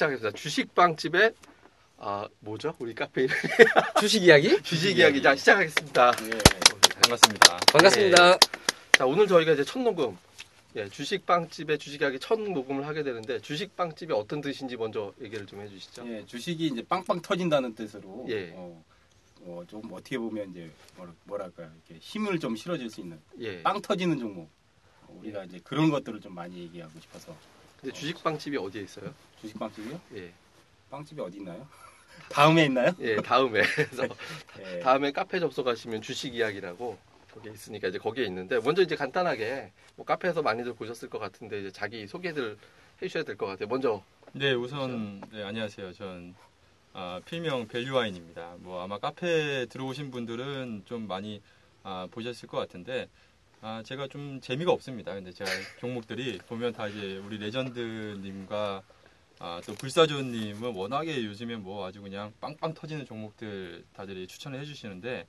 그럼 시작합니다. 주식빵집의 아 뭐죠? 우리 카페 이름 주식 이야기? 주식 이야기 자 시작하겠습니다. 예. 반갑습니다. 반갑습니다. 자 오늘 저희가 이제 첫 녹음 예, 주식빵집의 주식 이야기 첫 녹음을 하게 되는데 주식빵집이 어떤 뜻인지 먼저 얘기를 좀 해주시죠. 예, 주식이 이제 빵빵 터진다는 뜻으로 예. 어, 어, 좀 어떻게 보면 이제 뭐라- 뭐랄까 이렇게 힘을 좀 실어줄 수 있는 예. 빵 터지는 종목 어, 우리가 이제 그런 것들을 좀 많이 얘기하고 싶어서 근데 주식빵집이 어디에 있어요? 주식 빵집이요? 예. 빵집이 어디 있나요? 다음에 있나요? 예, 다음에 그래서 예. 다음에 카페 접속하시면 주식 이야기라고 거기에 있으니까 이제 거기에 있는데 먼저 이제 간단하게 뭐 카페에서 많이들 보셨을 것 같은데 이제 자기 소개들 해주셔야 될 것 같아요. 먼저 네, 우선 네, 안녕하세요. 전 아, 필명 밸류와인입니다. 뭐 아마 카페 들어오신 분들은 좀 많이 아, 보셨을 것 같은데 아, 제가 좀 재미가 없습니다. 근데 제가 종목들이 보면 다 이제 우리 레전드님과 아, 또 불사조님은 워낙에 요즘에 뭐 아주 그냥 빵빵 터지는 종목들 다들 추천을 해주시는데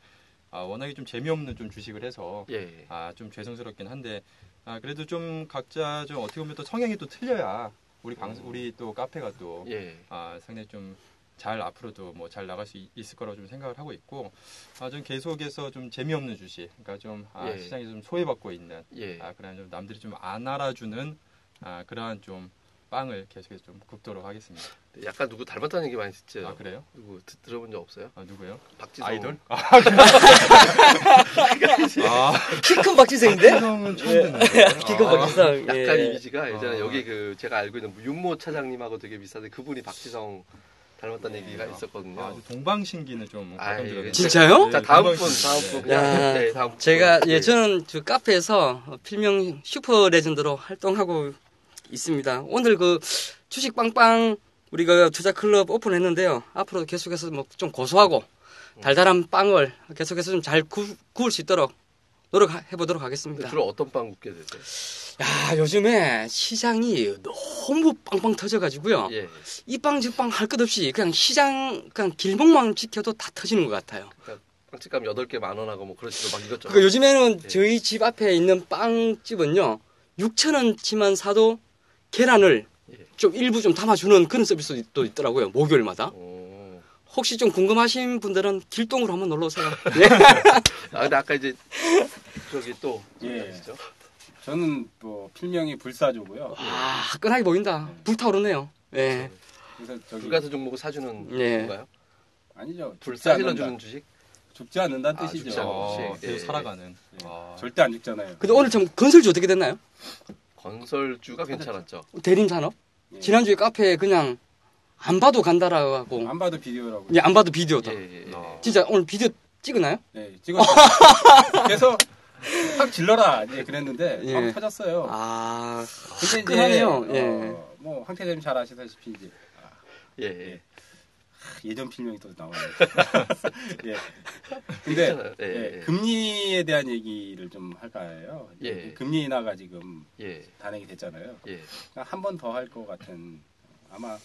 아, 워낙에 좀 재미없는 좀 주식을 해서 예. 아, 좀 죄송스럽긴 한데 아, 그래도 좀 각자 좀 어떻게 보면 또 성향이 또 틀려야 우리 방 우리 또 카페가 또 예. 아, 상당히 좀 잘 앞으로도 뭐 잘 나갈 수 있- 있을 거라고 좀 생각을 하고 있고 아, 좀 계속해서 좀 재미없는 주식 그러니까 좀 아, 예. 시장에 좀 소외받고 있는 예. 아, 그런 좀 남들이 좀 안 알아주는 아, 그러한 좀 빵을 계속해서 좀 굽도록 하겠습니다. 약간 누구 닮았다는 얘기 많이 듣죠. 아 그래요? 누구 드- 들어본 적 없어요? 아 누구요? 박지성. 아이돌? 예. 아, 키큰 박지성인데? 박지성은 처음 듣는데. 키큰 아, 박지성. 약간 예. 이미지가 예전에 아. 여기 그 제가 알고 있는 윤모 차장님하고 되게 비슷한데 그분이 박지성 닮았다는 네. 얘기가 아, 있었거든요. 아주 동방신기는 좀 아, 예. 진짜요? 자 다음 분. 다음 분 네. 그냥 야, 네, 다음 분. 제가 예. 예 저는 그 카페에서 필명 슈퍼 레전드로 활동하고 있습니다. 오늘 그 주식 빵빵 우리가 투자 클럽 오픈했는데요. 앞으로 계속해서 뭐 좀 고소하고 달달한 빵을 계속해서 좀 잘 구울 수 있도록 노력해 보도록 하겠습니다. 주로 어떤 빵 굽게 되세요? 야 요즘에 시장이 너무 빵빵 터져가지고요. 예. 이빵 저빵 할 것 없이 그냥 시장 그냥 길목만 지켜도 다 터지는 것 같아요. 빵집값 8개 만 원하고 뭐 그렇지도 막 이것저것. 그러니까 요즘에는 예. 저희 집 앞에 있는 빵집은요 6천 원치만 사도 계란을 예. 좀 일부 좀 담아주는 그런 서비스도 있더라고요 목요일마다. 오. 혹시 좀 궁금하신 분들은 길동으로 한번 놀러 오세요. 예. 아 근데 아까 이제 저기 또 예. 얘기하시죠? 저는 뭐 필명이 불사조고요. 아 화끈하게 보인다. 불타오르네요. 예. 그래서 저기 불가스 종목을 사주는 예. 건가요? 아니죠. 불사 않는다. 주식? 죽지 않는다는 아, 뜻이죠. 죽지 않는 아, 주식. 계속 예. 살아가는. 예. 아. 절대 안 죽잖아요. 근데 오늘 참 건설주 어떻게 됐나요? 건설주가 괜찮았죠. 대림 산업. 예. 지난주에 카페에 그냥 안 봐도 간다라고 하고 안 봐도 비디오라고. 예, 안 봐도 비디오다. 예, 예, 예. 아. 진짜 오늘 비디오 찍었나요? 예, 찍었어요. 그래서 확 질러라 이제 그랬는데 예. 확 터졌어요. 아 근데 이제. 예. 어, 뭐 황태자님 잘 아시다시피 이제 아, 예, 예. 예전 필명이 또 나와요. 예. 근데. 예, 예, 예. 금리에 대한 얘기를 좀 할까요? 예. 금리 인하가 지금 예, 단행이 됐잖아요. 예. 한번 더 할 것 같은 아마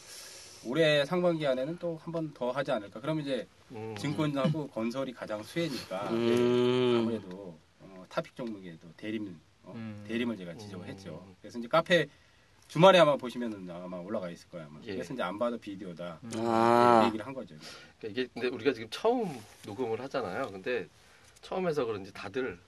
올해 상반기 안에는 또 한 번 더 하지 않을까. 그럼 이제 음. 증권하고 건설이 가장 수혜니까 음. 아무래도 어, 타픽 종목에도 대림 어, 음. 대림을 제가 지적을 음. 했죠. 그래서 이제 카페 주말에 아마 보시면은 아마 올라가 있을 거야. 아마. 예. 그래서 이제 안 봐도 비디오다. 이아 얘기를 한 거죠. 그러니까 이게 근데 우리가 지금 처음 녹음을 하잖아요. 근데 처음에서 그런지 다들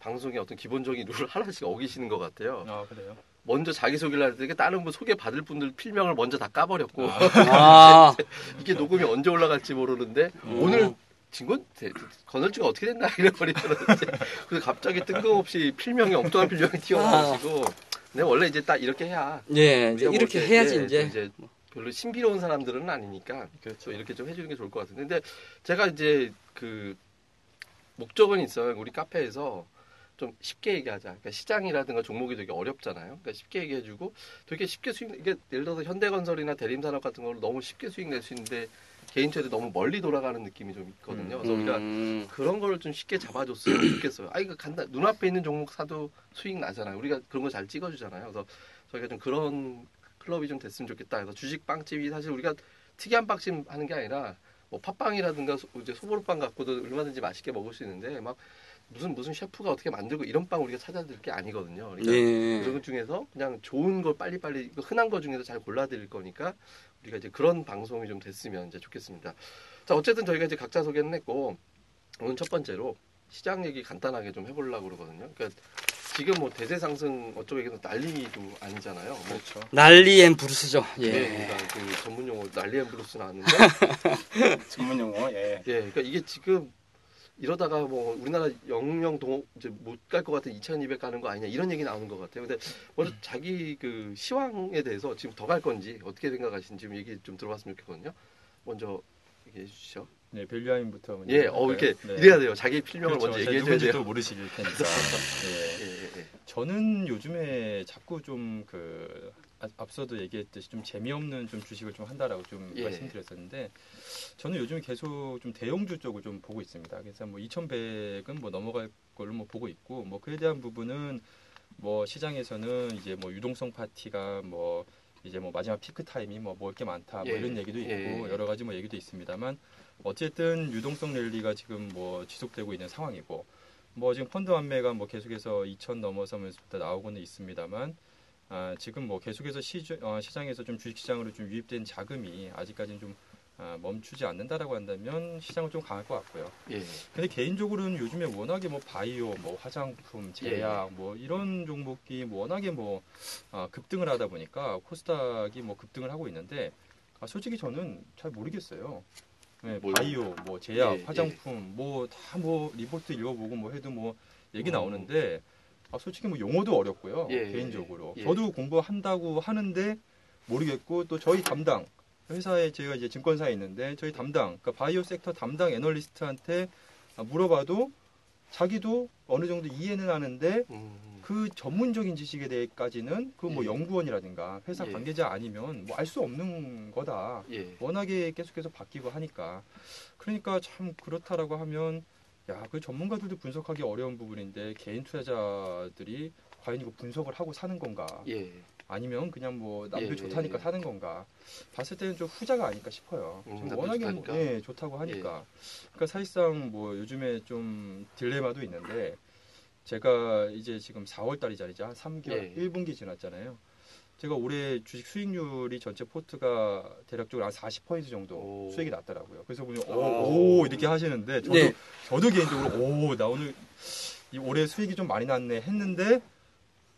방송의 어떤 기본적인 룰을 하나씩 어기시는 것 같아요. 아, 그래요? 먼저 자기 소개를 할때 다른 분 소개 받을 분들 필명을 먼저 다 까버렸고 아, 이게 녹음이 언제 올라갈지 모르는데 음. 오늘 진건 대- 건설주가 어떻게 됐나 이래버리더라고요. 그래서 갑자기 뜬금없이 필명이 엉뚱한 필명이 튀어나오시고 근데 원래 이제 딱 이렇게 해야 예, 이제 뭐 이렇게 이렇게, 해야지 예, 이제. 이제 별로 신비로운 사람들은 아니니까 그렇죠. 이렇게 좀 해주는 게 좋을 것 같은데 근데 제가 이제 그 목적은 있어요. 우리 카페에서 좀 쉽게 얘기하자. 그러니까 시장이라든가 종목이 되게 어렵잖아요. 그러니까 쉽게 얘기해주고 되게 쉽게 수익 이게 예를 들어서 현대건설이나 대림산업 같은 걸로 너무 쉽게 수익 낼 수 있는데 개인투자도 너무 멀리 돌아가는 느낌이 좀 있거든요. 그래서 우리가 음, 그런 거를 좀 쉽게 잡아줬으면 좋겠어요. 아, 이거 간다. 눈앞에 있는 종목 사도 수익 나잖아요. 우리가 그런 거 잘 찍어주잖아요. 그래서 저희가 좀 그런 클럽이 좀 됐으면 좋겠다. 그래서 주식 빵집이 사실 우리가 특이한 빵집 하는 게 아니라 뭐 팥빵이라든가 소, 이제 소보루빵 갖고도 얼마든지 맛있게 먹을 수 있는데 막 무슨 무슨 셰프가 어떻게 만들고 이런 빵 우리가 찾아드릴 게 아니거든요. 그러니까 예. 그런 것 중에서 그냥 좋은 걸 빨리빨리 그 흔한 것 중에서 잘 골라드릴 거니까 우리가 이제 그런 방송이 좀 됐으면 이제 좋겠습니다. 자 어쨌든 저희가 이제 각자 소개는 했고 오늘 첫 번째로 시장 얘기 간단하게 좀 해보려고 그러거든요. 그러니까 지금 뭐 대세 상승 어쩌고 얘기는 난리도 아니잖아요. 뭐 그렇죠. 난리 and 브루스죠. 예. 네, 그러니까 그 전문 용어 난리 and 브루스 나왔는데 전문 용어. 예. 예, 그러니까 이게 지금 이러다가 뭐 우리나라 영영 동 이제 못 갈 것 같은 2,200 가는 거 아니냐 이런 얘기 나오는 것 같아요. 근데 먼저 자기 그 시황에 대해서 지금 더 갈 건지 어떻게 생각하시는지 좀 얘기 좀 들어봤으면 좋겠거든요. 먼저 얘기해 주시죠. 네, 밸류아인부터 먼저 예, 어? 이렇게 네. 이래야 돼요. 자기 필명을 그렇죠. 먼저 얘기해 줘야 돼요. 또 모르시길 테니까. 예. 예, 예, 예. 저는 요즘에 자꾸 좀 그 앞서도 얘기했듯이 좀 재미없는 좀 주식을 좀 한다라고 좀 예. 말씀드렸었는데 저는 요즘 계속 좀 대형주 쪽을 좀 보고 있습니다. 그래서 뭐 2,100은 뭐 넘어갈 걸로 뭐 보고 있고 뭐 그에 대한 부분은 뭐 시장에서는 이제 뭐 유동성 파티가 뭐 이제 뭐 마지막 피크 타임이 뭐 먹을 게 많다 뭐 예. 이런 얘기도 있고 예. 여러 가지 뭐 얘기도 있습니다만 어쨌든 유동성 랠리가 지금 뭐 지속되고 있는 상황이고 뭐 지금 펀드 환매가 뭐 계속해서 2천 넘어서면서부터 나오고는 있습니다만 아, 지금 뭐 계속해서 시주, 어, 시장에서 좀 주식시장으로 좀 유입된 자금이 아직까지는 좀 아, 멈추지 않는다라고 한다면 시장은 좀 강할 것 같고요. 예. 근데 개인적으로는 요즘에 워낙에 뭐 바이오, 뭐 화장품, 제약, 뭐 이런 종목이 뭐 워낙에 뭐 아, 급등을 하다 보니까 코스닥이 뭐 급등을 하고 있는데 아, 솔직히 저는 잘 모르겠어요. 네, 뭘? 바이오, 뭐 제약, 예, 화장품, 뭐 다뭐 리포트 읽어보고 뭐 해도 뭐 얘기 음. 나오는데 아, 솔직히 뭐 용어도 어렵고요. 예, 개인적으로 예. 저도 공부한다고 하는데 모르겠고 또 저희 담당 회사에 제가 이제 증권사에 있는데 저희 담당 그러니까 바이오 섹터 담당 애널리스트한테 아, 물어봐도 자기도 어느 정도 이해는 하는데 음, 그 전문적인 지식에 대해까지는 그뭐 예. 연구원이라든가 회사 예. 관계자 아니면 뭐 알 수 없는 거다. 예. 워낙에 계속해서 바뀌고 하니까 그러니까 참 그렇다라고 하면 야 그 전문가들도 분석하기 어려운 부분인데 개인 투자자들이 과연 이거 분석을 하고 사는 건가 예. 아니면 그냥 뭐 남들 예, 좋다니까 예. 사는 건가 봤을 때는 좀 후자가 아닐까 싶어요. 음, 지금 워낙에 좋다니까. 뭐, 예, 좋다고 하니까 그러니까 사실상 뭐 요즘에 좀 딜레마도 있는데 제가 이제 지금 4월 달이잖아요. 한 3개월, 예. 1분기 지났잖아요. 제가 올해 주식 수익률이 전체 포트가 대략적으로 한 40% 정도 오. 수익이 났더라고요. 그래서 보면 오. 오, 오 이렇게 하시는데 저도 네. 저도 개인적으로 오 나 오늘 이 올해 수익이 좀 많이 났네 했는데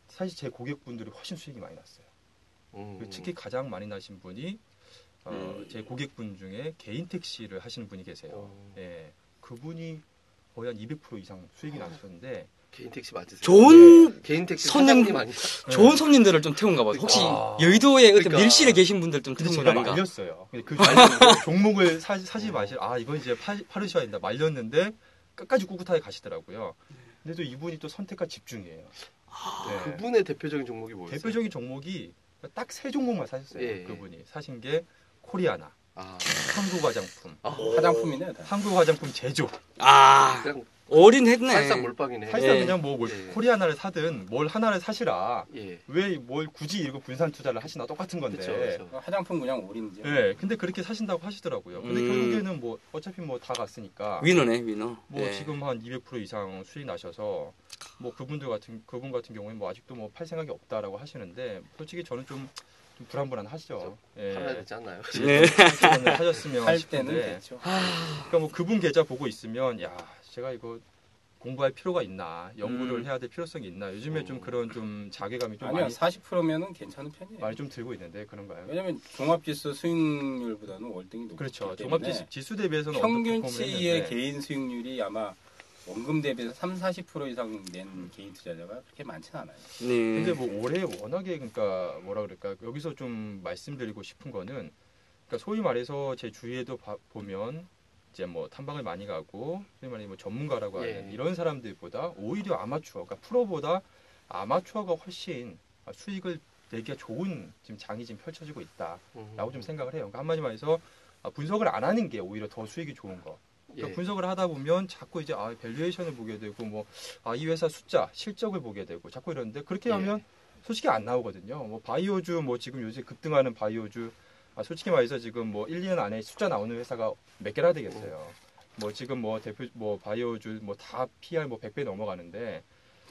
사실 제 고객분들이 훨씬 수익이 많이 났어요. 음. 그 특히 가장 많이 나신 분이 어, 음. 제 고객분 중에 개인 택시를 하시는 분이 계세요. 어, 예, 그분이 거의 한 200% 이상 수익이 나셨는데 개인 택시 맞으세요? 좋은 예. 개인 택시 손님- 좋은 손님들을 좀 태운가 봐요. 혹시 아. 여의도에 그러니까. 밀실에 계신 분들 좀 태운 건 아닌가? 말렸어요. 그 종목을 사, 사지 마실 아 이거 이제 파, 파르셔야 된다 말렸는데 끝까지 꿋꿋하게 가시더라고요. 근데 또 이분이 또 선택과 집중이에요. 네. 그분의 대표적인 종목이 뭐였어요? 대표적인 종목이 딱 세 종목만 사셨어요. 예. 그분이 사신 게 코리아나, 아, 한국 화장품, 아, 화장품이네요. 다. 한국 화장품 제조. 아, 그냥 올인했네. 살짝 몰빵이네. 사실상 예. 그냥 뭐, 뭘 예. 코리아나를 사든 뭘 하나를 사시라. 예. 왜뭘 굳이 이거 분산 투자를 하시나 똑같은 건데. 그렇죠. 그렇죠. 화장품 그냥 올인이죠. 예, 근데 그렇게 사신다고 하시더라고요. 근데 음. 결국에는 뭐 어차피 뭐 다 갔으니까. 위너네, 위너. 뭐 예. 지금 한 200% 이상 수익 나셔서 뭐 그분들 같은 그분 같은 경우에 뭐 아직도 뭐 팔 생각이 없다라고 하시는데 솔직히 저는 좀, 좀 불안불안 하시죠. 예. 팔아야 되지 않나요? 네. 하셨으면 할 싶은데. 때는 됐죠. 그러니까 뭐 그분 계좌 보고 있으면 야 제가 이거 공부할 필요가 있나 연구를 음. 해야 될 필요성이 있나 요즘에 좀 음. 그런 좀 자괴감이 좀 아니요, 많이 40%면은 괜찮은 편이에요. 많이 좀 들고 있는데 그런가요? 왜냐면 종합지수 수익률보다는 월등히 높기 그렇죠. 때문에 종합 지수, 지수 대비해서는 평균치의 개인 수익률이 아마 원금 대비해서 3, 40% 이상 낸 개인 투자자가 그렇게 많지는 않아요. 네. 근데 뭐 올해 워낙에 그러니까 뭐라 그럴까 여기서 좀 말씀드리고 싶은 거는 그러니까 소위 말해서 제 주위에도 봐- 보면 이제 뭐 탐방을 많이 가고 소위 말해 뭐 전문가라고 예. 하는 이런 사람들보다 오히려 아마추어, 그러니까 프로보다 아마추어가 훨씬 수익을 내기가 좋은 지금 장이 지금 펼쳐지고 있다라고 음. 좀 생각을 해요. 그러니까 한마디 말해서 아, 분석을 안 하는 게 오히려 더 수익이 좋은 거. 그러니까 예. 분석을 하다 보면 자꾸 이제 아 valuation을 보게 되고 뭐 아 이 회사 숫자 실적을 보게 되고 자꾸 이러는데 그렇게 예. 하면 솔직히 안 나오거든요. 뭐 바이오주 뭐 지금 요새 급등하는 바이오주 아 솔직히 말해서 지금 뭐 1, 2년 안에 숫자 나오는 회사가 몇 개나 되겠어요. 뭐 지금 뭐 대표 뭐 바이오주 뭐 다 PER 뭐 100배 넘어가는데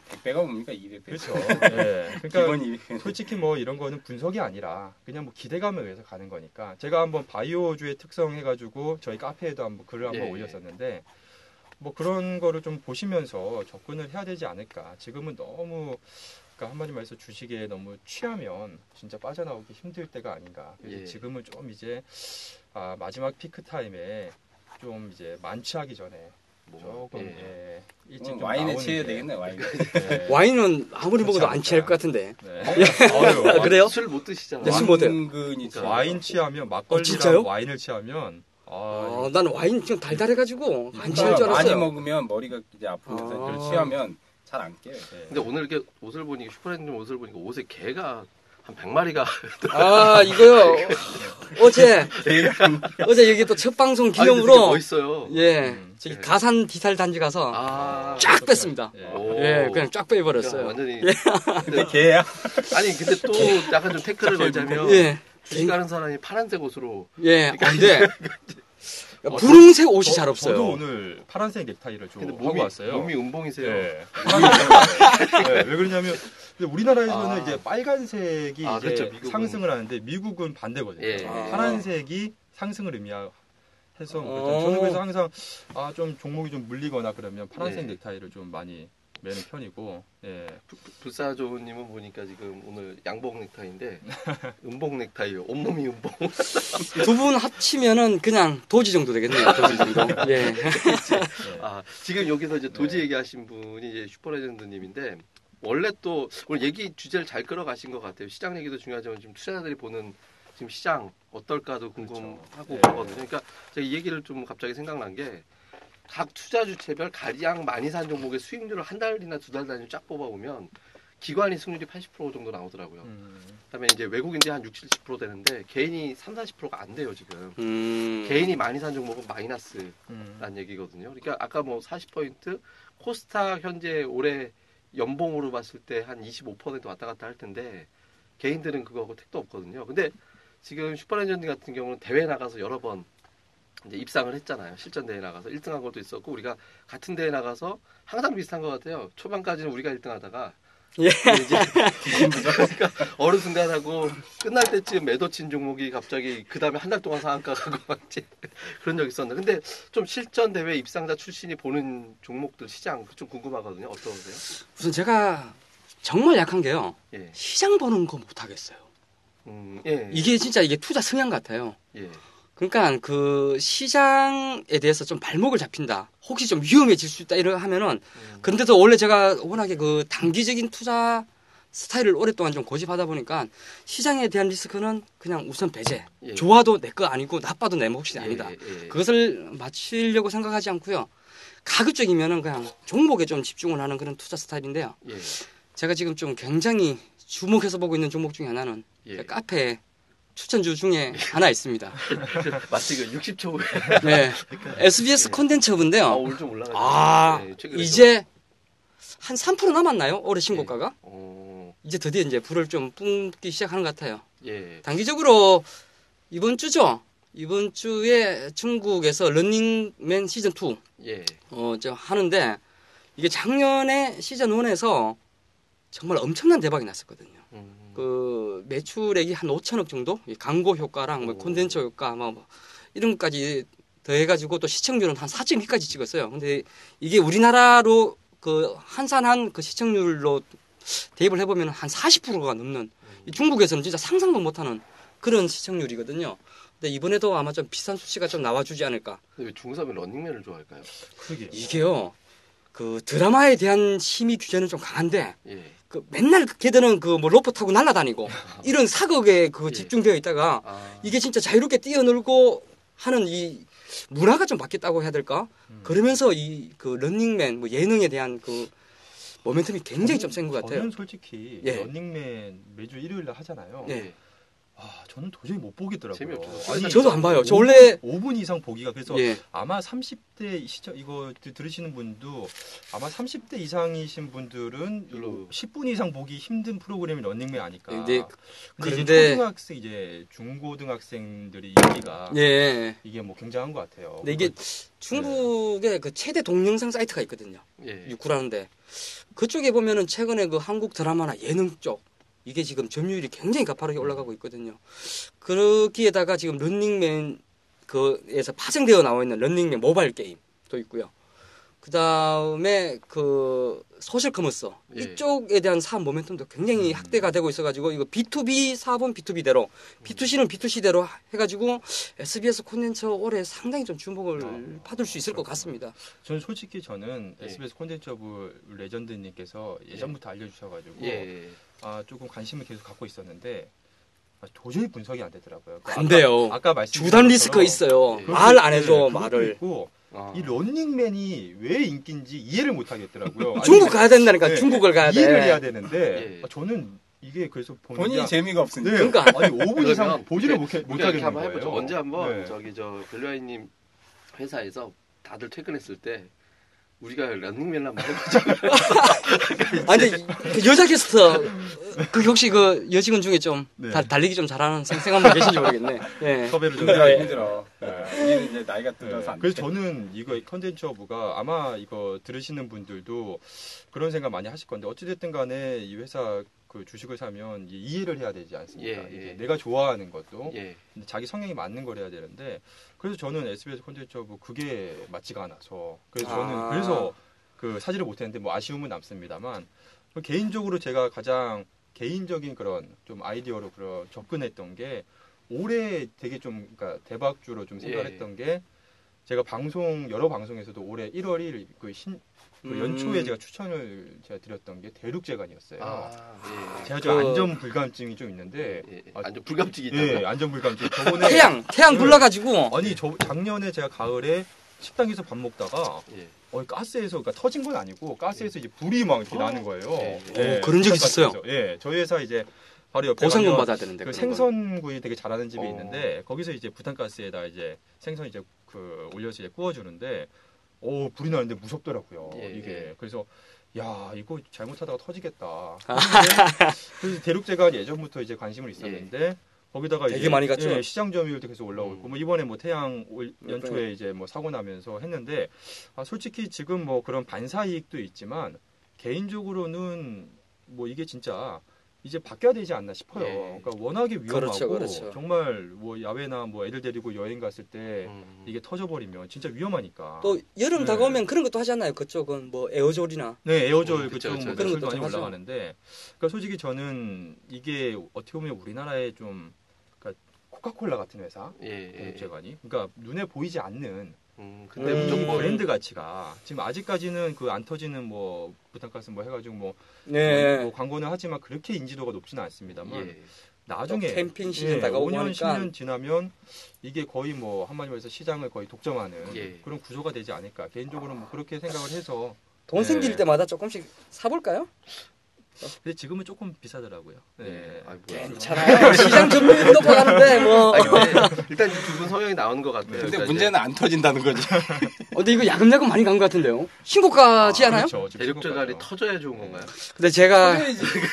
100배가 뭡니까 200배. 그렇죠. 예. 그러니까 솔직히 뭐 이런 거는 분석이 아니라 그냥 뭐 기대감에 의해서 가는 거니까 제가 한번 바이오주의 특성 해가지고 저희 카페에도 한번 글을 한번 예, 예. 올렸었는데 뭐 그런 거를 좀 보시면서 접근을 해야 되지 않을까 지금은 너무 그러니까 한마디 말해서 주식에 너무 취하면 진짜 빠져나오기 힘들 때가 아닌가 그래서 예. 지금은 좀 이제 아, 마지막 피크 타임에 좀 이제 만취하기 전에 뭐, 조금 예. 예, 일찍 그럼 좀 와인에 취해야 게, 되겠네 와인. 예. 와인은 아무리 먹어도 안. 취할 것 같은데. 네. 아, 아유, 그래요? 술 못 드시잖아요. 네, 술 못 해요. 왕근이 그러니까 와인 취하면 어, 막걸리랑 진짜요? 와인을 취하면 아, 어, 나는 와인 좀 달달해가지고 안 취할 그러니까 줄 많이 알았어요. 먹으면 머리가 이제 아프면서 아. 취하면 잘 안 깨요. 네. 근데 오늘 이렇게 옷을 보니까 슈퍼레전드 옷을 보니까 옷에 개가 한 100마리가 아 이거요. 어제 어제 여기 또 첫 방송 기념으로 멋있어요. 예 음. 저기 네. 가산 디지털 단지 가서 아, 쫙 뺐습니다. 예. 오. 예 그냥 쫙 빼버렸어요. 완전히 근데 개야? 아니 근데 또 약간 좀 태클을 걸자면 예. 주식 하는 사람이 파란색 옷으로 예, 그러니까 안 돼. 어, 분홍색 옷이 잘 저도 없어요. 오늘 파란색 넥타이를 좀 근데 하고 몸이 왔어요. 몸이 은봉이세요. 예. 네, 왜 그러냐면 우리나라에서는 아. 이제 빨간색이 아, 이제 그렇죠. 상승을 하는데 미국은 반대거든요. 예. 아. 파란색이 상승을 의미해서 어. 저는 그래서 항상 아 좀 종목이 좀 물리거나 그러면 파란색 예. 넥타이를 좀 많이 매는 편이고 예. 불사조님은 보니까 지금 오늘 양복 넥타이인데 은봉 넥타이요. 온몸이 은봉. 두분 합치면은 그냥 도지 정도 되겠네요. 도지 정도. 예. 예. 아 지금 여기서 이제 도지 네. 얘기하신 분이 이제 슈퍼레전드님인데 원래 또 오늘 얘기 주제를 잘 끌어가신 것 같아요. 시장 얘기도 중요하지만 지금 투자자들이 보는 지금 시장 어떨까도 궁금하고 네. 그러거든요. 그러니까 제가 이 얘기를 좀 갑자기 생각난 게 각 투자 주체별 가장 많이 산 종목의 수익률을 한 달이나 두 달 단위 쫙 뽑아보면 기관이 승률이 80% 정도 나오더라고요. 음. 그다음에 이제 외국인들이 한 60, 70% 되는데 개인이 3, 40%가 안 돼요 지금. 음. 개인이 많이 산 종목은 마이너스. 음. 라는 얘기거든요. 그러니까 아까 뭐 40포인트 코스닥 현재 올해 연봉으로 봤을 때 한 25% 왔다 갔다 할 텐데 개인들은 그거하고 택도 없거든요. 근데 지금 슈퍼레전드 같은 경우는 대회 나가서 여러 번 이제 입상을 했잖아요. 실전 대회 나가서 1등한 것도 있었고 우리가 같은 대회 나가서 항상 비슷한 것 같아요. 초반까지는 우리가 1등하다가 예. 이제 그러니까 어느 순간 하고 끝날 때쯤 매도 친 종목이 갑자기 그 다음에 한 달 동안 상한가 가고 막 이제 그런 적 있었는데 근데 좀 실전 대회 입상자 출신이 보는 종목들 시장 좀 궁금하거든요. 어떠세요? 우선 제가 정말 약한 게요. 예, 시장 보는 거 못 하겠어요. 음, 예, 이게 진짜 이게 투자 성향 같아요. 예, 그러니까 그 시장에 대해서 좀 발목을 잡힌다. 혹시 좀 위험해질 수 있다 이러 하면은 음, 근데도 원래 제가 워낙에 그 단기적인 투자 스타일을 오랫동안 좀 고집하다 보니까 시장에 대한 리스크는 그냥 우선 배제. 예. 좋아도 내 거 아니고 나빠도 내 몫이 아니다. 예, 예, 그것을 맞추려고 생각하지 않고요. 가급적이면은 그냥 종목에 좀 집중을 하는 그런 투자 스타일인데요. 예, 제가 지금 좀 굉장히 주목해서 보고 있는 종목 중에 하나는 예. 카페 추천주 중에 하나 있습니다. 마치 그 60초 후에 네. SBS 예. 콘텐츠 아, 업인데요. 오늘 좀 올라가죠. 아, 예, 최근에 이제 한 3% 남았나요? 올해 신고가가? 좀, 어, 이제 드디어 이제 불을 좀 뿜기 시작하는 것 같아요. 예, 단기적으로 이번 주죠. 이번 주에 중국에서 런닝맨 시즌 2 예, 어, 저 하는데 이게 작년에 시즌 1에서 정말 엄청난 대박이 났었거든요. 음, 그 매출액이 한 5천억 정도? 이 광고 효과랑 뭐 오. 콘텐츠 효과 뭐, 뭐 이런 것까지 더해가지고 또 시청률은 한 4.2까지 찍었어요. 근데 이게 우리나라로 그 한산한 그 시청률로 대입을 해보면 한 40%가 넘는 이 중국에서는 진짜 상상도 못하는 그런 시청률이거든요. 근데 이번에도 아마 좀 비슷한 수치가 좀 나와주지 않을까. 근데 왜 중삼이 런닝맨을 좋아할까요? 그러게. 이게요, 그 드라마에 대한 심의 규제는 좀 강한데 예, 그 맨날 걔들은 그 뭐 로프 타고 날아다니고 이런 사극에 그 예. 집중되어 있다가 아, 이게 진짜 자유롭게 뛰어놀고 하는 이 문화가 좀 바뀌었다고 해야 될까? 음. 그러면서 이 그 런닝맨 뭐 예능에 대한 그 모멘텀이 굉장히 좀 센 것 같아요. 저는 솔직히 예. 런닝맨 매주 일요일 날 하잖아요. 예. 아, 저는 도저히 못 보겠더라고요. 재미없어서. 아니, 저도 안 봐요. 저 5분, 원래 5분 이상 보기가 그래서 예. 아마 30대 시청 이거 드- 들으시는 분도 아마 30대 이상이신 분들은 별로. 10분 이상 보기 힘든 프로그램이 런닝맨 아닐까. 근데 근데 이제 그런데- 초등학생 이제 중고등학생들이 인기가 예. 이게 뭐 굉장한 것 같아요. 근데 이게 중국에 그 최대 동영상 사이트가 있거든요. 예. 유쿠라는데 그쪽에 보면은 최근에 그 한국 드라마나 예능 쪽 이게 지금 점유율이 굉장히 가파르게 올라가고 있거든요. 그기에다가 지금 런닝맨 그에서 파생되어 나와 있는 런닝맨 모바일 게임도 있고요. 그 다음에 그 social commerce 예. 이쪽에 대한 사업 momentum도 굉장히 확대가 되고 있어가지고 이거 B2B 사업은 B2B대로 B2C는 B2C대로 해가지고 SBS 콘텐츠 올해 상당히 좀 주목을 아, 받을 수 있을 것 같습니다. 저는 솔직히 저는 예. SBS 콘텐츠 허브 레전드님께서 예전부터 알려주셔가지고 예. 아, 조금 관심을 계속 갖고 있었는데 아, 도저히 분석이 안 되더라고요. 그러니까 안 돼요. 아까, 아까 말씀 주단 리스크 있어요. 예. 말안 해줘 말을. 있고 아. 이 런닝맨이 왜 인기인지 이해를 못 하겠더라고요. 중국 가야 된다니까 네. 중국을 가야 돼. 이해를 해야 되는데 예. 아, 저는 이게 그래서 보는 본인이 게- 재미가 없으니까. 네. 그러니까. 아니 5분 이상 보지를 우리- 못, 해- 하겠는 한번 거예요. 해보죠. 언제 한번 네. 저기 저 벨루아이님 회사에서 다들 퇴근했을 때 우리가 런닝맨 한번 해보자. 아니 그 여자 게스트 그 혹시 그 여직원 중에 좀 네. 다- 달리기 좀 잘하는 생생 한 분 계신지 모르겠네. 예. 섭외를 좀 해야 힘들어. 네. 우리는 이제 나이가 들어서 네. 안 그래서 돼. 저는 이거 컨텐츠 허브가 아마 이거 들으시는 분들도 그런 생각 많이 하실 건데 어찌됐든 간에 이 회사 그 주식을 사면 이 이해를 해야 되지 않습니까? 예, 예. 내가 좋아하는 것도 예. 자기 성향이 맞는 걸 해야 되는데 그래서 저는 SBS 콘텐츠 허브 그게 맞지가 않아서 그래서 저는 아. 그래서 그 사지를 못했는데 뭐 아쉬움은 남습니다만 개인적으로 제가 가장 개인적인 그런 좀 아이디어로 그런 접근했던 게 올해 되게 좀 그러니까 대박주로 좀 생각했던 게 제가 방송 여러 방송에서도 올해 1월 1일 그, 신, 그 음. 연초에 제가 추천을 제가 드렸던 게 대륙제관이었어요. 아, 예. 제가 좀 그- 안전 불감증이 좀 있는데 예. 아, 아주 불감증이 예, 있다고. 안전 불감증. 저번에 태양 태양 네. 불러가지고 아니 저 작년에 제가 가을에 식당에서 밥 먹다가 예. 어, 가스에서 그러니까 터진 건 아니고 가스에서 이제 불이 막 이렇게 어. 나는 거예요. 예, 예. 오, 그런 적 있었어요? 예, 저희 회사 이제 바로 옆에 보상금 받아야 되는데 그. 생선구이 되게 잘하는 집이 어. 있는데 거기서 이제 부탄가스에다 이제 생선 이제 그 올려서 이제 구워주는데 오 불이 나는데 무섭더라고요. 예, 이게 예. 그래서 야 이거 잘못하다가 터지겠다. 아. 그래서 대륙제가 예전부터 이제 관심을 있었는데 거기다가 되게 이제 많이 갔죠? 예, 시장 점유율도 계속 올라오고 음. 뭐 이번에 뭐 태양 올- 네. 연초에 이제 뭐 사고 나면서 했는데 아, 솔직히 지금 뭐 그런 반사 이익도 있지만 개인적으로는 뭐 이게 진짜 이제 바뀌어야 되지 않나 싶어요. 예. 그러니까 워낙에 위험하고 그렇죠, 그렇죠. 정말 뭐 야외나 뭐 애들 데리고 여행 갔을 때 음. 이게 터져버리면 진짜 위험하니까. 또 여름 네. 다가오면 그런 것도 하잖아요. 그쪽은 뭐 에어졸이나 네, 에어졸 음, 그쪽 뭐. 그런 것도 많이 하죠. 올라가는데, 그러니까 솔직히 저는 이게 어떻게 보면 우리나라의 좀 그러니까 코카콜라 같은 회사, 예. 예. 재관이, 그러니까 눈에 보이지 않는 음, 근데 음. 이 무조건 뭐 브랜드 가치가 지금 아직까지는 그 안 터지는 뭐 부탄가스 뭐 해가지고 뭐, 네. 뭐 광고는 하지만 그렇게 인지도가 높지는 않습니다만 예. 나중에 또 캠핑 시즌 예, 다가오고 5년 하니까 10년 지나면 이게 거의 뭐 한마디로 해서 시장을 거의 독점하는 예. 그런 구조가 되지 않을까 개인적으로는 뭐 그렇게 생각을 해서 돈 네. 생길 때마다 조금씩 사볼까요? 근데 지금은 조금 비싸더라고요. 네. 예. 아이. 괜찮아요. 시장 점유율 높아가는데 뭐. 아니, 근데 일단 두 분 성향이 나오는 것 같아요. 근데 그러니까 문제는 안 터진다는 거지. 어, 근데 이거 야금야금 많이 간 것 같은데요. 신고가지 않아요? 그렇죠. 신고가죠. 터져야 좋은 건가요? 근데 제가.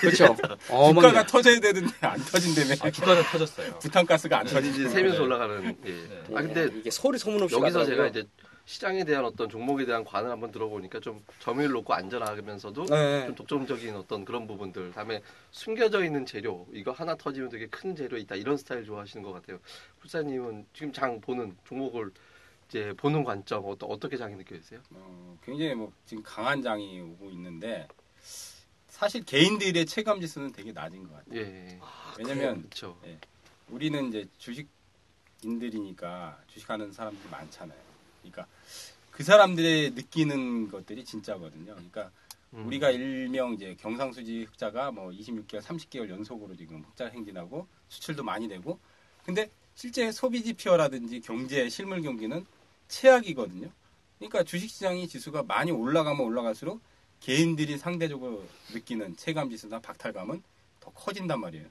그렇죠. 어, 주가가. 터져야 되는데 안 터진다며. 아, 주가는 터졌어요. 부탄가스가 안 터지지. 이제 세면서 네. 올라가는. 예. 네. 아 근데 이게 소리 소문 없이 여기서 가더라고요. 제가 이제 시장에 대한 어떤 종목에 대한 관을 한번 들어보니까 좀 점유율 높고 안전하면서도 네. 좀 독점적인 어떤 그런 부분들, 다음에 숨겨져 있는 재료, 이거 하나 터지면 되게 큰 재료 있다 이런 스타일 좋아하시는 것 같아요. 풀사님은 지금 장 보는 종목을 이제 보는 관점 어떠, 어떻게 장이 느껴지세요? 어, 굉장히 뭐 지금 강한 장이 오고 있는데 사실 개인들의 체감 지수는 되게 낮은 것 같아요. 예, 왜냐면 그렇죠. 우리는 이제 주식인들이니까 주식하는 사람들이 많잖아요. 그러니까 그 사람들의 느끼는 것들이 진짜거든요. 그러니까 음. 우리가 일명 이제 경상수지 흑자가 뭐 26개월, 30개월 연속으로 지금 흑자 행진하고 수출도 많이 되고 근데 실제 소비 지표라든지 경제 실물 경기는 최악이거든요. 그러니까 주식시장이 지수가 많이 올라가면 올라갈수록 개인들이 상대적으로 느끼는 체감 지수나 박탈감은 더 커진단 말이에요.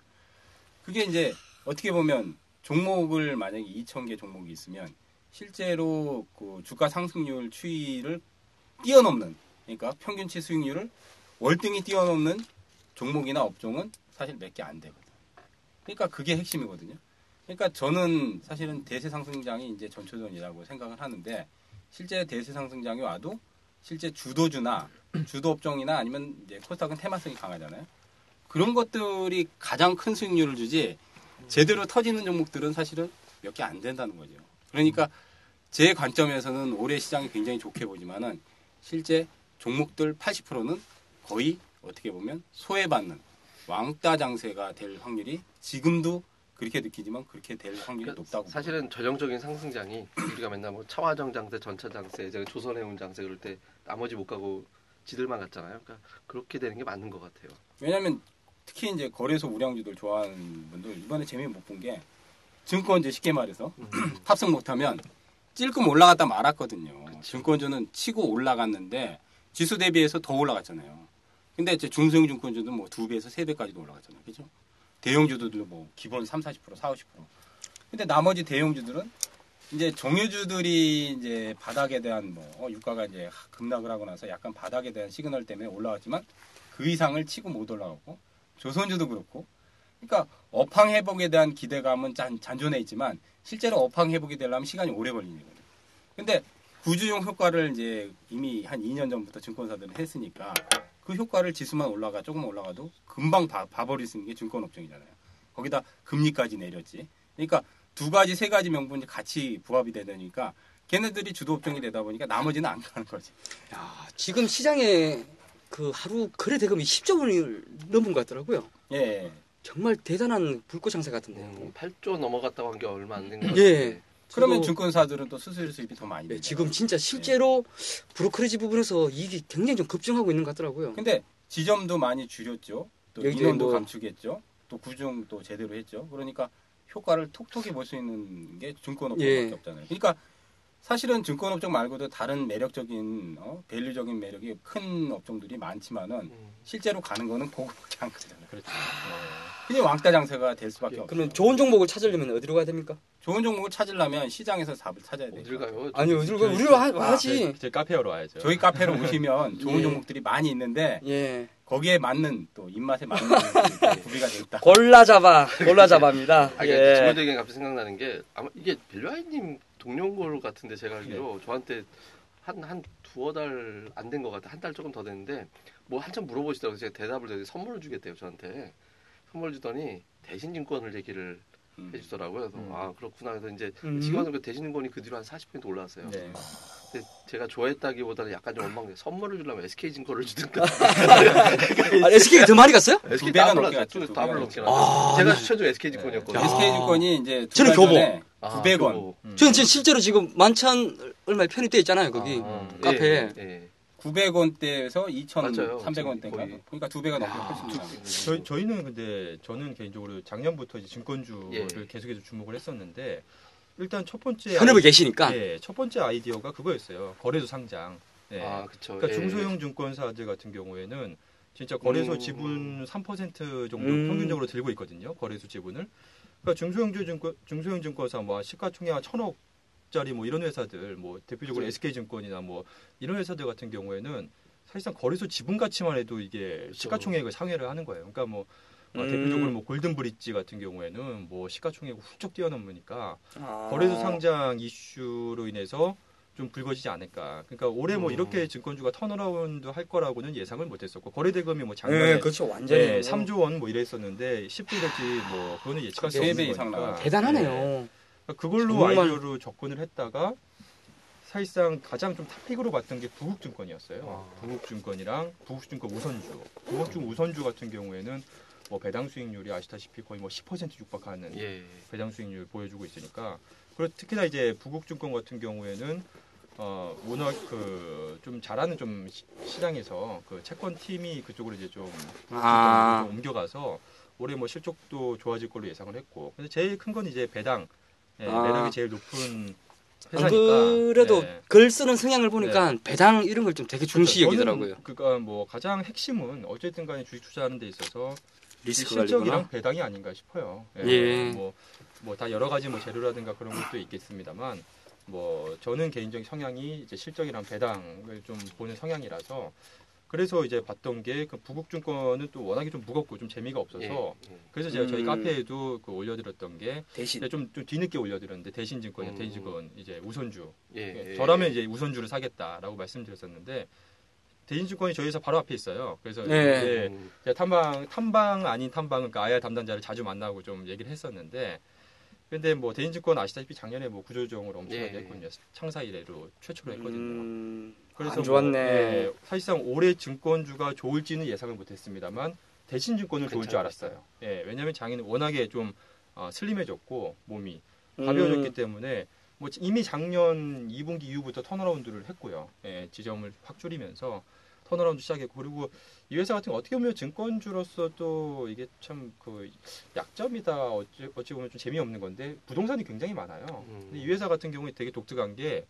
그게 이제 어떻게 보면 종목을 만약에 2,000개 종목이 있으면 실제로 그 주가 상승률 추이를 뛰어넘는 그러니까 평균치 수익률을 월등히 뛰어넘는 종목이나 업종은 사실 몇 개 안 되거든. 그러니까 그게 핵심이거든요. 그러니까 저는 사실은 대세 상승장이 이제 전초전이라고 생각을 하는데 실제 대세 상승장이 와도 실제 주도주나 주도 업종이나 아니면 이제 코스닥은 테마성이 강하잖아요. 그런 것들이 가장 큰 수익률을 주지 제대로 터지는 종목들은 사실은 몇 개 안 된다는 거죠. 그러니까 제 관점에서는 올해 시장이 굉장히 좋게 보지만은 실제 종목들 80%는 거의 어떻게 보면 소외받는 왕따 장세가 될 확률이 지금도 그렇게 느끼지만 그렇게 될 확률이 그러니까 높다고 사실은 전형적인 상승장이 우리가 맨날 뭐 차화정 장세, 전차 장세, 제가 조선해운 장세 그럴 때 나머지 못 가고 지들만 갔잖아요. 그러니까 그렇게 되는 게 맞는 것 같아요. 왜냐하면 특히 이제 거래소 우량주들 좋아하는 분들 이번에 재미 못 본 게 증권제 쉽게 말해서 음. 탑승 못하면 찔끔 올라갔다 말았거든요. 증권주는 치고 올라갔는데 지수 대비해서 더 올라갔잖아요. 근데 이제 중소형 증권주도 뭐 두 배에서 세 배까지도 올라갔잖아요. 그죠? 대형주들도 뭐 기본 3, 40%, 4, 50%. 근데 나머지 대형주들은 이제 정유주들이 이제 바닥에 대한 뭐 어, 유가가 이제 급락을 하고 나서 약간 바닥에 대한 시그널 때문에 올라왔지만 그 이상을 치고 못 올라가고 조선주도 그렇고 그러니까 업황 회복에 대한 기대감은 잔, 잔존해 있지만 실제로 업황 회복이 되려면 시간이 오래 걸리는 거예요. 근데 구주용 효과를 이제 이미 한 2년 전부터 증권사들은 했으니까 그 효과를 지수만 올라가 조금 올라가도 금방 봐, 봐버릴 수 있는 게 증권업종이잖아요. 거기다 금리까지 내렸지. 그러니까 두 가지 세 가지 명분이 같이 부합이 되니까 걔네들이 주도 업종이 되다 보니까 나머지는 안 가는 거지. 야, 지금 시장에 그 하루 거래 대금이 10조 원을 넘은 것 같더라고요. 예, 예. 정말 대단한 불꽃 장세 같은데요. 음, 8조 넘어갔다고 한 게 얼마 안된것 예. 그러면 증권사들은 또 수수료 수입이 더 많이 네, 되죠. 지금 진짜 실제로 브로커리지 부분에서 이익이 굉장히 좀 급증하고 있는 것 같더라고요. 근데 지점도 많이 줄였죠. 또 인원도 뭐- 감축했죠. 또 구중 또 제대로 했죠. 그러니까 효과를 톡톡히 볼 수 있는 게 증권업종밖에 예. 없잖아요. 그러니까 사실은 증권 업종 말고도 다른 매력적인 어, 밸류적인 매력이 큰 업종들이 많지만은 음. 실제로 가는 거는 안 가잖아요. 그렇죠. 그냥 왕따 장세가 될 수밖에 없어요. 그러면 좋은 종목을 찾으려면 어디로 가야 됩니까? 좋은 종목을 찾으려면 시장에서 답을 찾아야 돼요. 어딜 가요? 아니 어디로 가? 저희- 우리로 하, 아, 하지. 제, 제 카페로 와야죠. 저희 카페로 오시면 좋은 예. 종목들이 많이 있는데 예. 거기에 맞는 또 입맛에 맞는 종목들이 구비가 돼 있다. 골라 잡아, 골라 잡아입니다. 아니, 예. 기본적인 갑자기 생각나는 게 아마 이게 벨류아이님 동료인 걸 같은데 제가 알기로 저한테 한 한 두어 달 안 된 것 같아 한달 조금 더 됐는데 뭐 한참 물어보시더라고요 제가 대답을 드렸더니 선물을 주겠대요 저한테 선물 주더니 대신증권을 얘기를 음. 해주더라고요 그래서 음. 아 그렇구나 그래서 이제 음. 지금은 그 대신증권이 그 뒤로 한 40% 올라왔어요 네. 근데 제가 좋아했다기보다는 약간 좀 원망돼 선물을 주려면 SK증권을 주든가 아, SK가 더 많이 갔어요? SK 배가 넘게 났죠. 갔죠, 두 더블 배가 넘게 아, 났죠. 제가 네. 추천준 SK증권이었거든요 야. SK증권이 이제 두 저는 달 교보. 아, 900원. 그거. 음. 저는 지금 실제로 지금 만천 얼마에 편입돼 있잖아요 거기 아, 카페에. 예, 예. 900원대에서 맞아요. 2,300원대인가? 거의. 그러니까 두 배가 넘게. 저희, 저희는 근데 저는 개인적으로 작년부터 이제 증권주를 예. 계속해서 주목을 했었는데 일단 첫 번째 현업에 아이- 계시니까. 예, 첫 번째 아이디어가 그거였어요. 거래소 상장. 예. 아, 그쵸. 그러니까 예. 중소형 증권사들 같은 경우에는 진짜 거래소 음. 지분 3% 정도 음. 평균적으로 들고 있거든요. 거래소 지분을. 그러니까 중소형 증권 중소형 증권사 뭐 시가총액 천억 짜리 뭐 이런 회사들 뭐 대표적으로 그죠. SK증권이나 뭐 이런 회사들 같은 경우에는 사실상 거래소 지분 가치만 해도 이게 그렇죠. 시가총액을 상회를 하는 거예요. 그러니까 뭐 어, 음. 대표적으로 뭐 골든 브릿지 같은 경우에는 뭐 시가총액 훌쩍 뛰어넘으니까 아. 거래소 상장 이슈로 인해서 좀 불거지지 않을까. 그러니까 올해 뭐 음. 이렇게 증권주가 turnaround 할 거라고는 예상을 못했었고 거래 대금이 뭐 작년에 네, 그렇죠 완전히. 네, 3조 원 뭐 이랬었는데 10조 될지 뭐 그거는 예측할 수세 없는 배 이상 거니까. 대단하네요. 그러니까 그걸로 정말- 아이디어로 접근을 했다가 사실상 가장 좀 탑픽으로 봤던 게 부국증권이었어요. 아. 부국증권이랑 부국증권 우선주. 부국증 우선주 같은 경우에는 뭐 배당 수익률이 아시다시피 거의 뭐 10% 육박하는 예. 배당 수익률 보여주고 있으니까 그리고 특히나 이제 부국증권 같은 경우에는 어 워낙 그 좀 잘하는 좀 시- 시장에서 그 채권 팀이 그쪽으로 이제 좀 아. 좀 옮겨가서 올해 뭐 실적도 좋아질 걸로 예상을 했고 근데 제일 큰 건 이제 배당 예, 아. 매력이 제일 높은 안 회사니까 그래도 네. 글 쓰는 성향을 보니까 배당 이런 걸 좀 되게 중시 저는 여기더라고요. 그러니까 뭐 가장 핵심은 어쨌든 간에 주식 투자하는 데 있어서 리스크 실적이랑 관리구나. 배당이 아닌가 싶어요. 예. 뭐뭐 다 여러 가지 뭐 재료라든가 그런 것도 있겠습니다만 뭐 저는 개인적인 성향이 이제 실적이랑 배당을 좀 보는 성향이라서 그래서 이제 봤던 게 그 부국증권은 또 워낙에 좀 무겁고 좀 재미가 없어서 예. 그래서 제가 저희 음. 카페에도 그 올려드렸던 게 대신 좀, 좀 뒤늦게 올려드렸는데 대신증권이 음. 대신증권 이제 우선주 예. 예. 저라면 이제 우선주를 사겠다라고 말씀드렸었는데 대신증권이 저희 회사 바로 앞에 있어요. 그래서 네. 이제 음, 탐방 탐방 아닌 탐방은 그 IR 담당자를 자주 만나고 좀 얘기를 했었는데 근데 뭐 대인증권 아시다시피 작년에 뭐 구조조정을 엄청나게 예. 했거든요. 창사 이래로 최초로 했거든요. 음, 그래서 안 좋았네. 뭐, 예, 사실상 올해 증권주가 좋을지는 예상을 못했습니다만 대신 증권은 좋을 줄. 알았어요. 예, 왜냐하면 장인은 워낙에 좀 어, 슬림해졌고 몸이 음. 가벼워졌기 때문에 뭐 이미 작년 2분기 이후부터 turnaround를 했고요. 예, 지점을 확 줄이면서 turnaround 시작했고 그리고 이 회사 같은 거 어떻게 보면 증권주로서 또 이게 참 그 약점이다 어찌, 어찌 보면 좀 재미없는 건데 부동산이 굉장히 많아요. 음. 근데 이 회사 같은 경우에 되게 독특한 게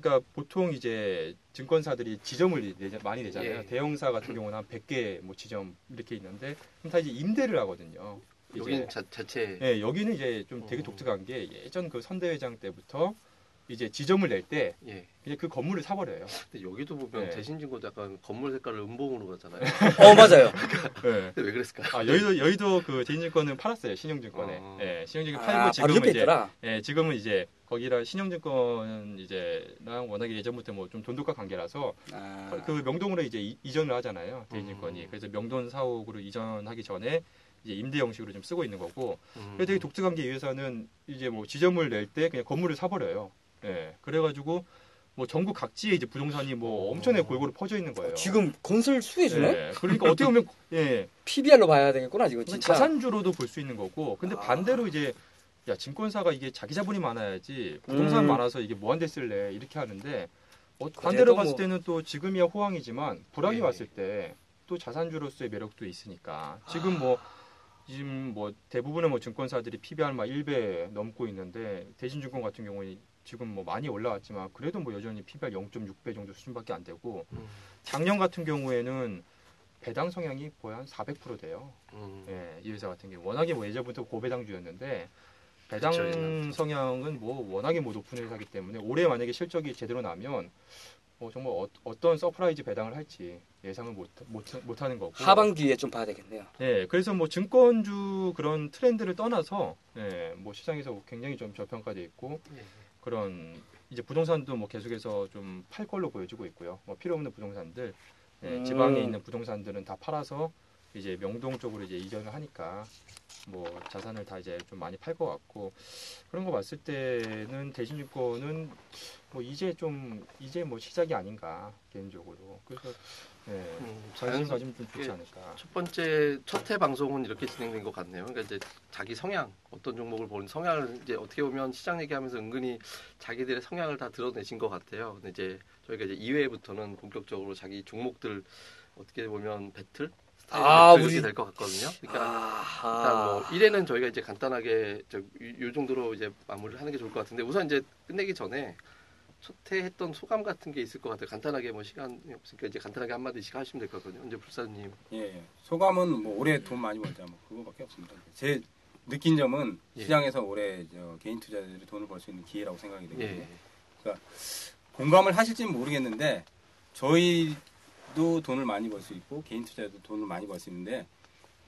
그러니까 보통 이제 증권사들이 지점을 내자- 많이 내잖아요. 예. 대형사 같은 경우는 한 100개 뭐 지점 이렇게 있는데 그럼 다 이제 임대를 하거든요. 여기는 자, 자체 예, 여기는 이제 좀 되게 어. 독특한 게 예전 그 선대회장 때부터 이제 지점을 낼때 예. 그냥 그 건물을 사버려요. 근데 여기도 보면 네. 대신증권 약간 건물 색깔을 음봉으로 가잖아요. 어 맞아요. 예. 근데 왜 그랬을까? 아 여의도 여의도 그 대인증권은 팔았어요 신용증권에. 어. 예, 신용증권 아, 팔고 지금은 옆에 이제 있더라. 예, 지금은 이제 거기랑 신용증권 이제랑 워낙에 예전부터 뭐 좀 돈독한 관계라서 아, 그 명동으로 이제 이- 이전을 하잖아요 대인증권이. 음. 그래서 명동 사옥으로 이전하기 전에 이제 임대 형식으로 좀 쓰고 있는 거고 음. 근데 되게 독특한 게 이 회사는 이제 뭐 지점을 낼 때 그냥 건물을 사버려요. 예. 그래가지고 뭐 전국 각지에 이제 부동산이 뭐 어. 엄청나게 골고루 퍼져 있는 거예요. 지금 건설 수혜주네. 예. 그러니까 어떻게 보면 예. PBR로 봐야 되겠구나 지금 진짜. 자산주로도 볼 수 있는 거고. 근데 아. 반대로 이제 야 증권사가 이게 자기 자본이 많아야지 부동산 음. 많아서 이게 뭐한대 쓸래 이렇게 하는데 어, 반대로 봤을 뭐- 때는 또 지금이야 호황이지만 불황이 예. 왔을 때 또 자산주로서의 매력도 있으니까 지금 뭐 지금 뭐 대부분의 뭐 증권사들이 PBR 막 1배 넘고 있는데 대신증권 같은 경우에 지금 뭐 많이 올라왔지만 그래도 뭐 여전히 PBR 0.6배 정도 수준밖에 안 되고 음. 작년 같은 경우에는 배당 성향이 거의 한 400% 돼요. 음. 예, 이 회사 같은 경우 워낙에 뭐 예전부터 고배당주였는데 배당 그쵸. 성향은 뭐 워낙에 뭐 높은 회사기 때문에 올해 만약에 실적이 제대로 나면 뭐 정말 어, 떤 surprise 배당을 할지 예상을 못, 못, 못 하는 거고. 하반기에 좀 봐야 되겠네요. 예, 그래서 뭐 증권주 그런 트렌드를 떠나서 예, 뭐 시장에서 굉장히 좀 저평가돼 있고 예. 그런 이제 부동산도 뭐 계속해서 좀 팔 걸로 보여지고 있고요. 뭐 필요 없는 부동산들 예, 음. 지방에 있는 부동산들은 다 팔아서 이제 명동 쪽으로 이제 이전을 하니까 뭐 자산을 다 이제 좀 많이 팔 것 같고 그런 거 봤을 때는 대신증권은 뭐 이제 좀 이제 뭐 시작이 아닌가 개인적으로 그래서 예, 음, 자연스럽게 가지면 좀 좋지 않을까. 첫 번째 첫 회 방송은 이렇게 진행된 것 같네요. 그러니까 이제 자기 성향 어떤 종목을 보는 성향을 이제 어떻게 보면 시장 얘기하면서 은근히 자기들의 성향을 다 드러내신 것 같아요. 근데 이제 저희가 이제 2회부터는 본격적으로 자기 종목들 어떻게 보면 배틀 스타일 아, 우리- 될 것 같거든요. 그러니까 아, 일단 뭐 1회는 저희가 이제 간단하게 저, 이, 요 정도로 이제 마무리를 하는 게 좋을 것 같은데 우선 이제 끝내기 전에 첫회 했던 소감 같은 게 있을 것 같아요. 간단하게 뭐 시간이 없으니까 이제 간단하게 한 마디씩 하시면 될 것 같거든요. 이제 불사님. 예, 예. 소감은 뭐 올해 돈 많이 벌자 뭐 그거밖에 없습니다. 제 느낀 점은 예. 시장에서 올해 저 개인 투자자들이 돈을 벌 수 있는 기회라고 생각이 되거든요. 예. 공감을 하실지는 모르겠는데 저희도 돈을 많이 벌 수 있고 개인 투자자도 돈을 많이 벌 수 있는데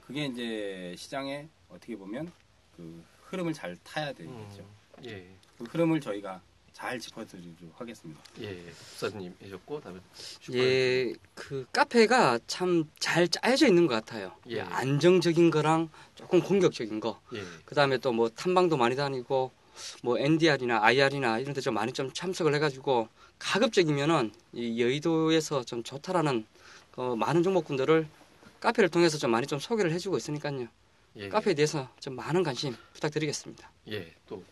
그게 이제 시장에 어떻게 보면 그 흐름을 잘 타야 되겠죠. 음, 예. 그 흐름을 저희가 잘 짚어드리도록 하겠습니다. 예. 불사님 해줬고 그다음에 슈퍼. 예, 그 카페가 참 잘 짜여져 있는 것 같아요. 예. 안정적인 거랑 조금 공격적인 거. 예. 그 다음에 또 뭐 탐방도 많이 다니고 뭐 NDR이나 IR이나 이런 데 좀 많이 좀 참석을 해가지고 가급적이면은 이 여의도에서 좀 좋다라는 그 많은 종목군들을 카페를 통해서 좀 많이 좀 소개를 해주고 있으니까요. 예. 카페에 대해서 좀 많은 관심 부탁드리겠습니다. 예. 또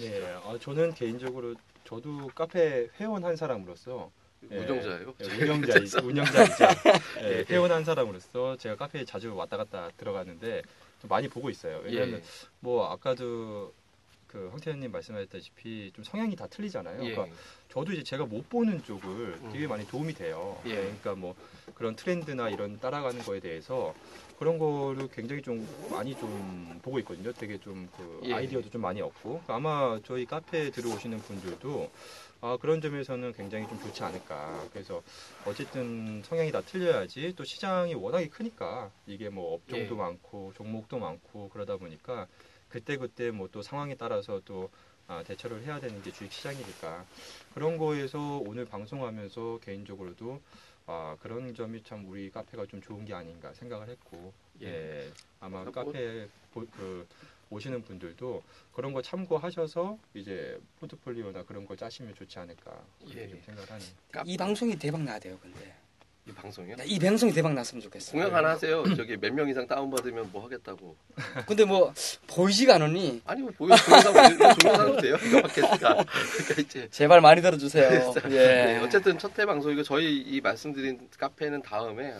예, 아, 저는 개인적으로 저도 카페 회원 한 사람으로서 예, 운영자예요. 예, 운영자 운영자이자 예, 예. 회원 한 사람으로서 제가 카페에 자주 왔다 갔다 들어가는데 좀 많이 보고 있어요. 왜냐하면 예. 뭐 아까도 그 황태현님 말씀하셨다시피 좀 성향이 다 틀리잖아요. 예. 그러니까 저도 이제 제가 못 보는 쪽을 음. 되게 많이 도움이 돼요. 예. 그러니까 뭐 그런 트렌드나 이런 따라가는 거에 대해서 그런 거를 굉장히 좀 많이 좀 보고 있거든요. 되게 좀 그 예. 아이디어도 좀 많이 얻고 아마 저희 카페에 들어오시는 분들도 아, 그런 점에서는 굉장히 좀 좋지 않을까. 그래서 어쨌든 성향이 다 틀려야지 또 시장이 워낙에 크니까 이게 뭐 업종도 예. 많고 종목도 많고 그러다 보니까 그때그때 뭐 또 상황에 따라서 또 아, 대처를 해야 되는 게 주식 시장이니까 그런 거에서 오늘 방송하면서 개인적으로도 아, 그런 점이 참 우리 카페가 좀 좋은 게 아닌가 생각을 했고 예, 아마 뭐- 카페 보- 그 오시는 분들도 그런 거 참고하셔서 이제 포트폴리오나 그런 거 짜시면 좋지 않을까 그렇게 예. 좀 생각을 하네요. 이 방송이 대박 나야 돼요, 근데. 이 방송이요? 이 방송이 대박 났으면 좋겠어. 공약 하나 하세요. 저기 몇 명 이상 다운 받으면 뭐 하겠다고. 근데 뭐 보이지가 않으니 아니 뭐 보여 동영상 보여 동영상도 돼요. 이거 팟캐스트가. 그러니까 이제 제발 많이 들어주세요. 네, 예. 어쨌든 첫 회 방송이고 저희 이 말씀드린 카페는 다음에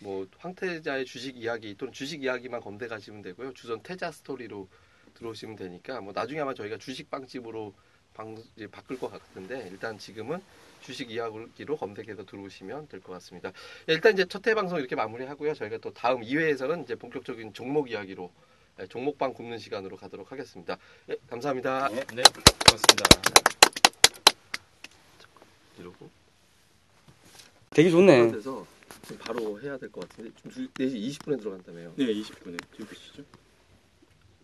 뭐 황태자의 주식 이야기 또는 주식 이야기만 검색하시면 되고요. 주전 태자 스토리로 들어오시면 되니까 뭐 나중에 아마 저희가 주식 빵집으로 방 이제 바꿀 것 같은데 일단 지금은 주식 이야기로 검색해서 들어오시면 될 것 같습니다. 예, 일단 이제 첫 회 방송 이렇게 마무리하고요. 저희가 또 다음 2회에서는 이제 본격적인 종목 이야기로 예, 종목방 굽는 시간으로 가도록 하겠습니다. 예, 감사합니다. 예. 네, 고맙습니다. 이러고 되게 좋네. 그래서 지금 바로 해야 될 것 같은데 좀 4시 20분에 들어간다며요. 네, 20분에 들으시죠.